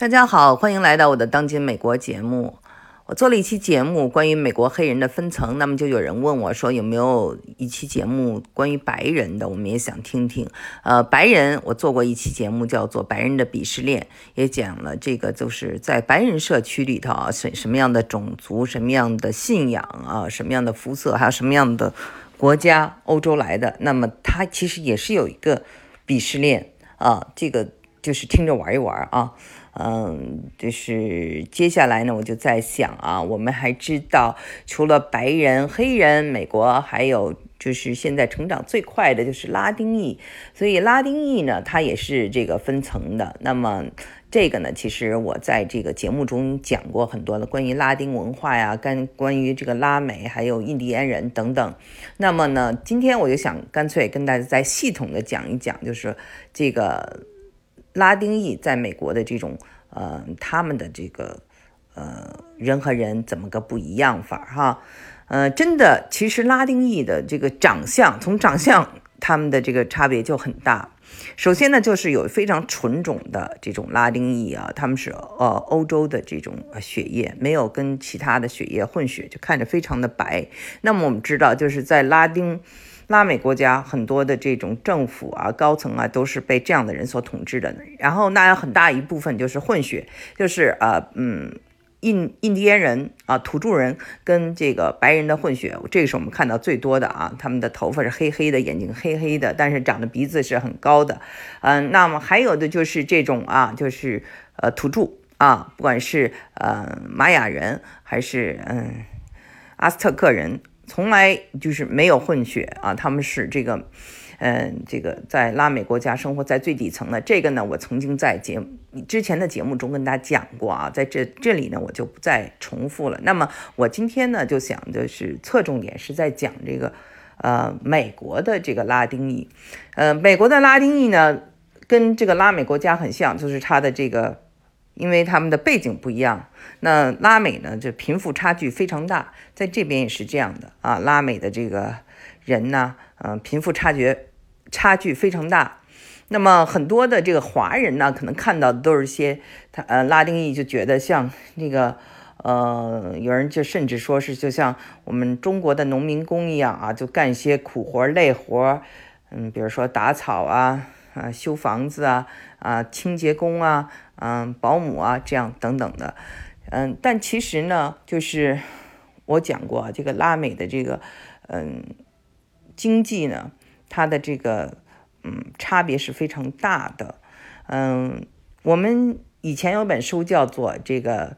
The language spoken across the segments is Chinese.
大家好，欢迎来到我的当今美国节目。我做了一期节目关于美国黑人的分层，那么就有人问我说有没有一期节目关于白人的，我们也想听听。呃，白人我做过一期节目叫做《白人的鄙视链》，也讲了这个就是在白人社区里头啊，什什么样的种族、什么样的信仰啊、什么样的肤色，还有什么样的国家，欧洲来的，那么他其实也是有一个鄙视链啊，这个就是听着玩一玩啊。嗯，就是接下来呢，我就在想啊，我们还知道，除了白人、黑人，美国还有就是现在成长最快的就是拉丁裔，所以拉丁裔呢，它也是这个分层的。那么这个呢，其实我在这个节目中讲过很多的关于拉丁文化呀，跟关于这个拉美还有印第安人等等。那么呢，今天我就想干脆跟大家再系统的讲一讲，就是这个。拉丁裔在美国的这种，呃，他们的这个，呃，人和人怎么个不一样法哈？呃，真的，其实拉丁裔的这个长相，从长相他们的这个差别就很大。首先呢，就是有非常纯种的这种拉丁裔啊，他们是呃欧洲的这种血液，没有跟其他的血液混血，就看着非常的白。那么我们知道，就是在拉丁。拉美国家很多的这种政府啊、高层啊，都是被这样的人所统治的。然后那有很大一部分就是混血，就是呃嗯印印第安人啊、土著人跟这个白人的混血，这个是我们看到最多的啊。他们的头发是黑黑的，眼睛黑黑的，但是长的鼻子是很高的。嗯，那么还有的就是这种啊，就是呃土著啊，不管是呃玛雅人还是嗯阿斯特克人。从来就是没有混血啊，他们是这个，嗯，这个在拉美国家生活在最底层的。这个呢，我曾经在节目之前的节目中跟大家讲过啊，在这这里呢，我就不再重复了。那么我今天呢，就想的是侧重点是在讲这个，呃，美国的这个拉丁裔，呃，美国的拉丁裔呢，跟这个拉美国家很像，就是它的这个。因为他们的背景不一样，那拉美呢，这贫富差距非常大，在这边也是这样的啊。拉美的这个人呢，嗯，贫富差距差距非常大。那么很多的这个华人呢，可能看到的都是些他呃拉丁裔，就觉得像那个呃，有人就甚至说是就像我们中国的农民工一样啊，就干一些苦活累活，嗯，比如说打草啊啊，修房子啊啊，清洁工啊。嗯，保姆啊，这样等等的，嗯，但其实呢，就是我讲过这个拉美的这个，嗯，经济呢，它的这个，嗯，差别是非常大的，嗯，我们以前有本书叫做《这个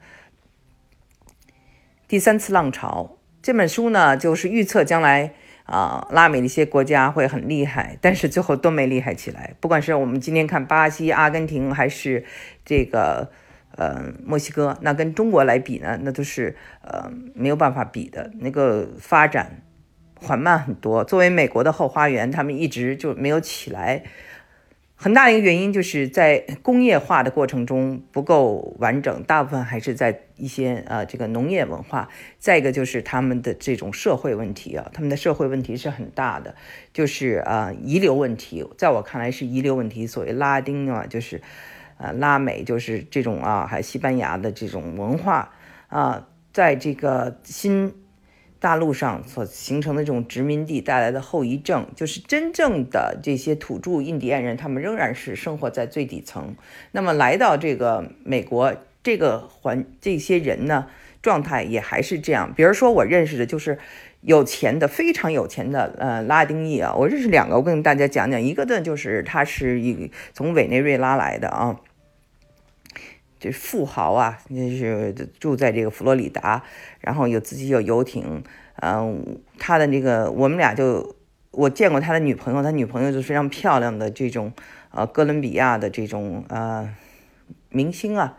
第三次浪潮》，这本书呢，就是预测将来。啊，拉美的一些国家会很厉害，但是最后都没厉害起来。不管是我们今天看巴西、阿根廷，还是这个呃墨西哥，那跟中国来比呢，那都是呃没有办法比的，那个发展缓慢很多。作为美国的后花园，他们一直就没有起来。很大一个原因就是在工业化的过程中不够完整，大部分还是在一些呃这个农业文化。再一个就是他们的这种社会问题啊，他们的社会问题是很大的，就是啊遗留问题，在我看来是遗留问题。所谓拉丁啊，就是呃拉美，就是这种啊，还西班牙的这种文化啊，在这个新。大陆上所形成的这种殖民地带来的后遗症，就是真正的这些土著印第安人，他们仍然是生活在最底层。那么来到这个美国，这个环这些人呢，状态也还是这样。比如说，我认识的就是有钱的，非常有钱的，呃，拉丁裔啊。我认识两个，我跟大家讲讲。一个呢，就是他是一从委内瑞拉来的啊。这富豪啊，那是住在这个佛罗里达，然后有自己有游艇，嗯，他的那个我们俩就我见过他的女朋友，他女朋友就是非常漂亮的这种，呃，哥伦比亚的这种呃明星啊，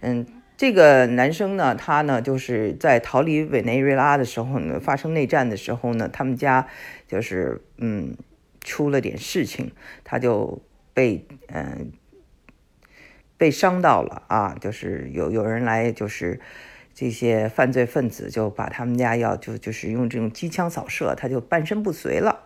嗯，这个男生呢，他呢就是在逃离委内瑞拉的时候呢，发生内战的时候呢，他们家就是嗯出了点事情，他就被嗯。被伤到了啊，就是有有人来，就是这些犯罪分子就把他们家要就就是用这种机枪扫射，他就半身不遂了。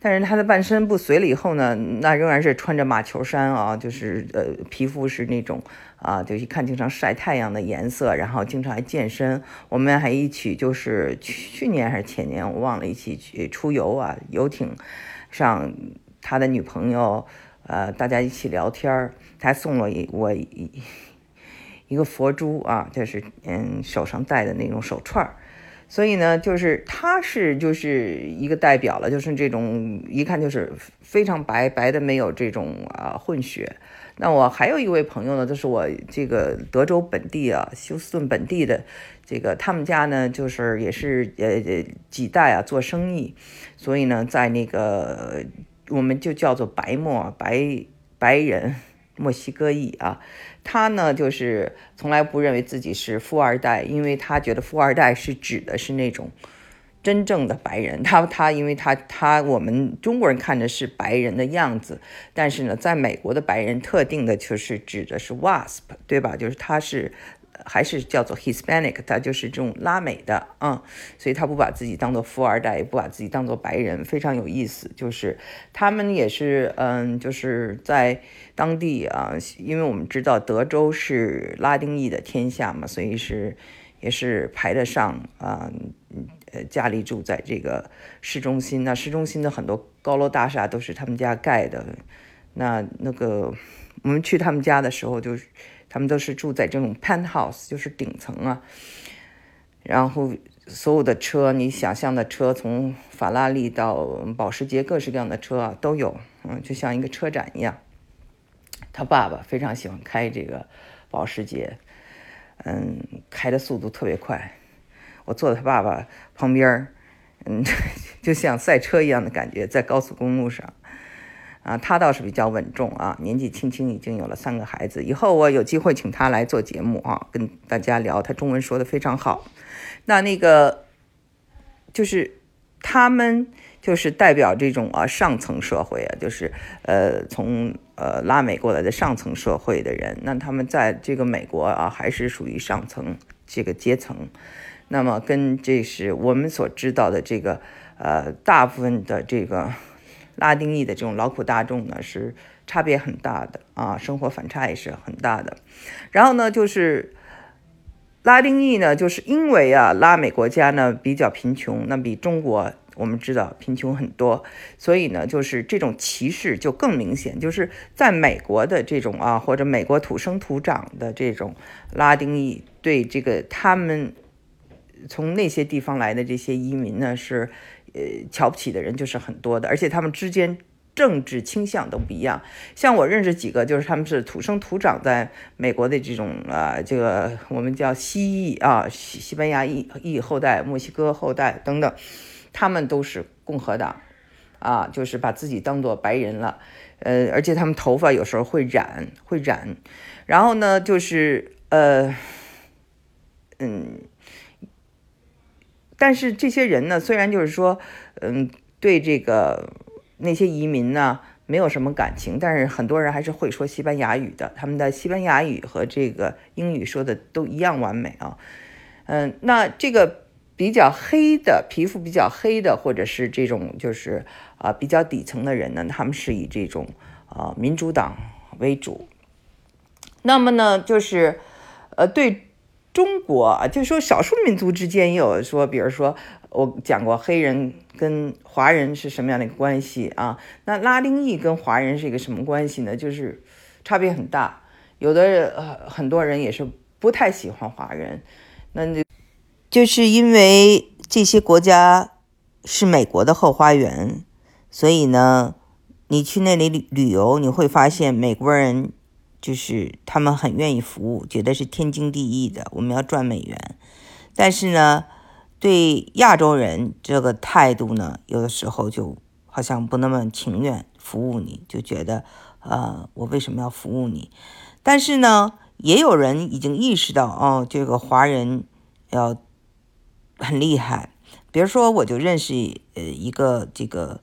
但是他的半身不遂了以后呢，那仍然是穿着马球衫啊，就是呃皮肤是那种啊，就一看经常晒太阳的颜色，然后经常还健身。我们还一起就是去年还是前年我忘了，一起去出游啊，游艇上他的女朋友，呃，大家一起聊天儿，他送了我一一个佛珠啊，就是嗯手上戴的那种手串儿。所以呢，就是他是就是一个代表了，就是这种一看就是非常白白的，没有这种啊混血。那我还有一位朋友呢，就是我这个德州本地啊，休斯顿本地的这个，他们家呢就是也是呃几代啊做生意，所以呢，在那个我们就叫做白墨白白人。墨西哥裔啊，他呢就是从来不认为自己是富二代，因为他觉得富二代是指的是那种真正的白人。他他因为他他我们中国人看的是白人的样子，但是呢，在美国的白人特定的就是指的是 WASP，对吧？就是他是。还是叫做 Hispanic，他就是这种拉美的啊，所以他不把自己当做富二代，也不把自己当做白人，非常有意思。就是他们也是，嗯，就是在当地啊，因为我们知道德州是拉丁裔的天下嘛，所以是也是排得上啊，呃，家里住在这个市中心，那市中心的很多高楼大厦都是他们家盖的。那那个我们去他们家的时候，就是。他们都是住在这种 penthouse，就是顶层啊。然后所有的车，你想象的车，从法拉利到保时捷，各式各样的车啊都有，嗯，就像一个车展一样。他爸爸非常喜欢开这个保时捷，嗯，开的速度特别快。我坐在他爸爸旁边儿嗯，就像赛车一样的感觉，在高速公路上。啊，他倒是比较稳重啊，年纪轻轻已经有了三个孩子。以后我有机会请他来做节目啊，跟大家聊。他中文说的非常好。那那个就是他们就是代表这种啊上层社会啊，就是呃从呃拉美过来的上层社会的人。那他们在这个美国啊，还是属于上层这个阶层。那么跟这是我们所知道的这个呃大部分的这个。拉丁裔的这种劳苦大众呢，是差别很大的啊，生活反差也是很大的。然后呢，就是拉丁裔呢，就是因为啊，拉美国家呢比较贫穷，那比中国我们知道贫穷很多，所以呢，就是这种歧视就更明显。就是在美国的这种啊，或者美国土生土长的这种拉丁裔，对这个他们从那些地方来的这些移民呢是。呃，瞧不起的人就是很多的，而且他们之间政治倾向都不一样。像我认识几个，就是他们是土生土长在美国的这种啊，这个我们叫西裔啊，西西班牙裔裔后代、墨西哥后代等等，他们都是共和党啊，就是把自己当做白人了。呃，而且他们头发有时候会染，会染。然后呢，就是呃，嗯。但是这些人呢，虽然就是说，嗯，对这个那些移民呢没有什么感情，但是很多人还是会说西班牙语的。他们的西班牙语和这个英语说的都一样完美啊。嗯，那这个比较黑的皮肤比较黑的，或者是这种就是啊比较底层的人呢，他们是以这种啊民主党为主。那么呢，就是呃对。中国啊，就说少数民族之间也有说，比如说我讲过黑人跟华人是什么样的一个关系啊？那拉丁裔跟华人是一个什么关系呢？就是差别很大，有的呃很多人也是不太喜欢华人，那就是因为这些国家是美国的后花园，所以呢，你去那里旅旅游，你会发现美国人。就是他们很愿意服务，觉得是天经地义的。我们要赚美元，但是呢，对亚洲人这个态度呢，有的时候就好像不那么情愿服务你，就觉得，呃，我为什么要服务你？但是呢，也有人已经意识到，哦，这个华人要很厉害。比如说，我就认识呃一个这个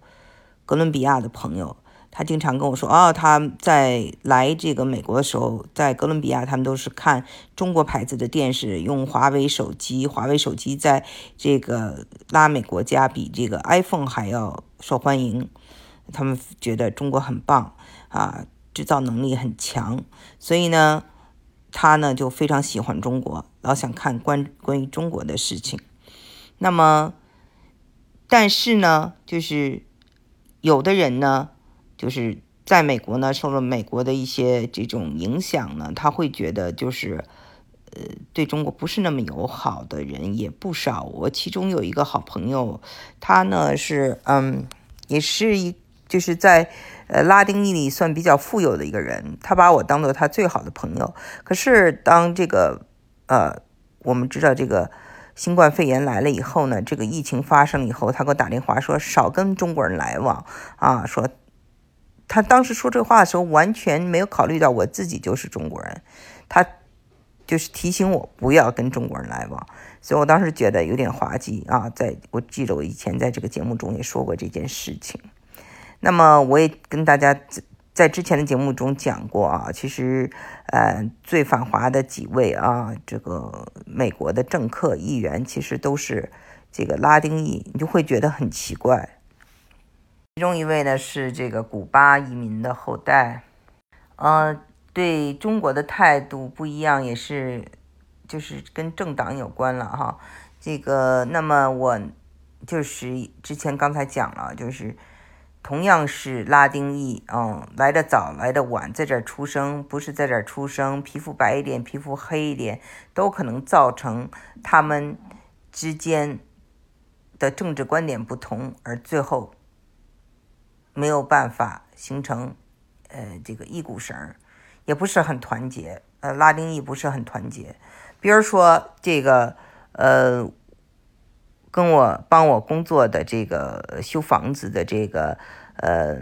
哥伦比亚的朋友。他经常跟我说，哦，他在来这个美国的时候，在哥伦比亚，他们都是看中国牌子的电视，用华为手机，华为手机在这个拉美国家比这个 iPhone 还要受欢迎，他们觉得中国很棒啊，制造能力很强，所以呢，他呢就非常喜欢中国，老想看关关于中国的事情。那么，但是呢，就是有的人呢。就是在美国呢，受了美国的一些这种影响呢，他会觉得就是，呃，对中国不是那么友好的人也不少。我其中有一个好朋友，他呢是嗯，也是一就是在呃拉丁裔里算比较富有的一个人，他把我当做他最好的朋友。可是当这个呃，我们知道这个新冠肺炎来了以后呢，这个疫情发生以后，他给我打电话说少跟中国人来往啊，说。他当时说这话的时候，完全没有考虑到我自己就是中国人，他就是提醒我不要跟中国人来往，所以我当时觉得有点滑稽啊。在我记得我以前在这个节目中也说过这件事情，那么我也跟大家在之前的节目中讲过啊，其实呃最反华的几位啊，这个美国的政客议员其实都是这个拉丁裔，你就会觉得很奇怪。其中一位呢是这个古巴移民的后代，呃，对中国的态度不一样，也是就是跟政党有关了哈。这个，那么我就是之前刚才讲了，就是同样是拉丁裔，嗯，来的早来的晚，在这儿出生不是在这儿出生，皮肤白一点，皮肤黑一点，都可能造成他们之间的政治观点不同，而最后。没有办法形成，呃，这个一股绳儿，也不是很团结。呃，拉丁裔不是很团结。比如说这个，呃，跟我帮我工作的这个修房子的这个，呃，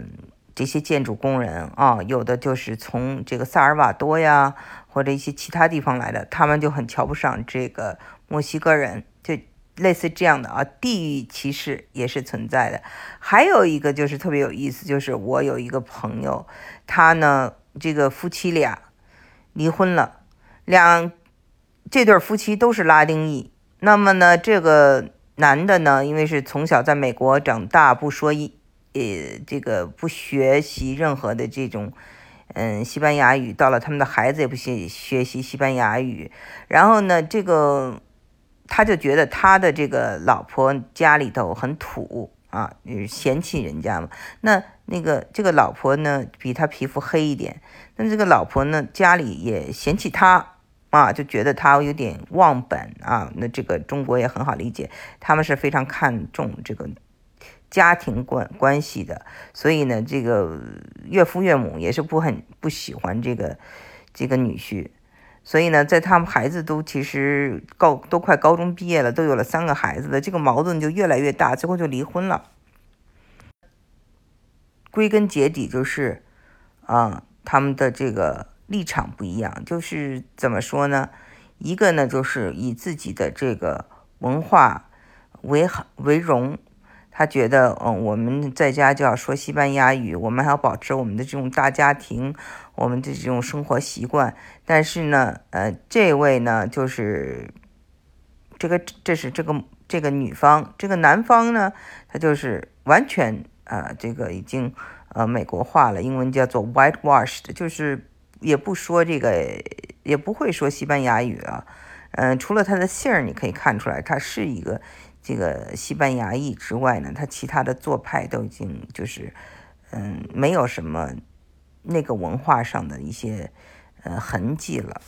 这些建筑工人啊，有的就是从这个萨尔瓦多呀，或者一些其他地方来的，他们就很瞧不上这个墨西哥人，就。类似这样的啊，地域歧视也是存在的。还有一个就是特别有意思，就是我有一个朋友，他呢，这个夫妻俩离婚了，两这对夫妻都是拉丁裔。那么呢，这个男的呢，因为是从小在美国长大，不说一呃这个不学习任何的这种嗯西班牙语，到了他们的孩子也不学学习西班牙语。然后呢，这个。他就觉得他的这个老婆家里头很土啊，嫌弃人家嘛。那那个这个老婆呢，比他皮肤黑一点，那这个老婆呢，家里也嫌弃他啊，就觉得他有点忘本啊。那这个中国也很好理解，他们是非常看重这个家庭关关系的，所以呢，这个岳父岳母也是不很不喜欢这个这个女婿。所以呢，在他们孩子都其实高都快高中毕业了，都有了三个孩子了，这个矛盾就越来越大，最后就离婚了。归根结底就是，啊，他们的这个立场不一样，就是怎么说呢？一个呢，就是以自己的这个文化为为荣。他觉得，嗯，我们在家就要说西班牙语，我们还要保持我们的这种大家庭，我们的这种生活习惯。但是呢，呃，这位呢，就是这个，这是这个这个女方，这个男方呢，他就是完全啊，这个已经呃美国化了，英文叫做 whitewashed，就是也不说这个，也不会说西班牙语啊，嗯，除了他的姓儿，你可以看出来，他是一个。这个西班牙裔之外呢，他其他的做派都已经就是，嗯，没有什么那个文化上的一些呃痕迹了。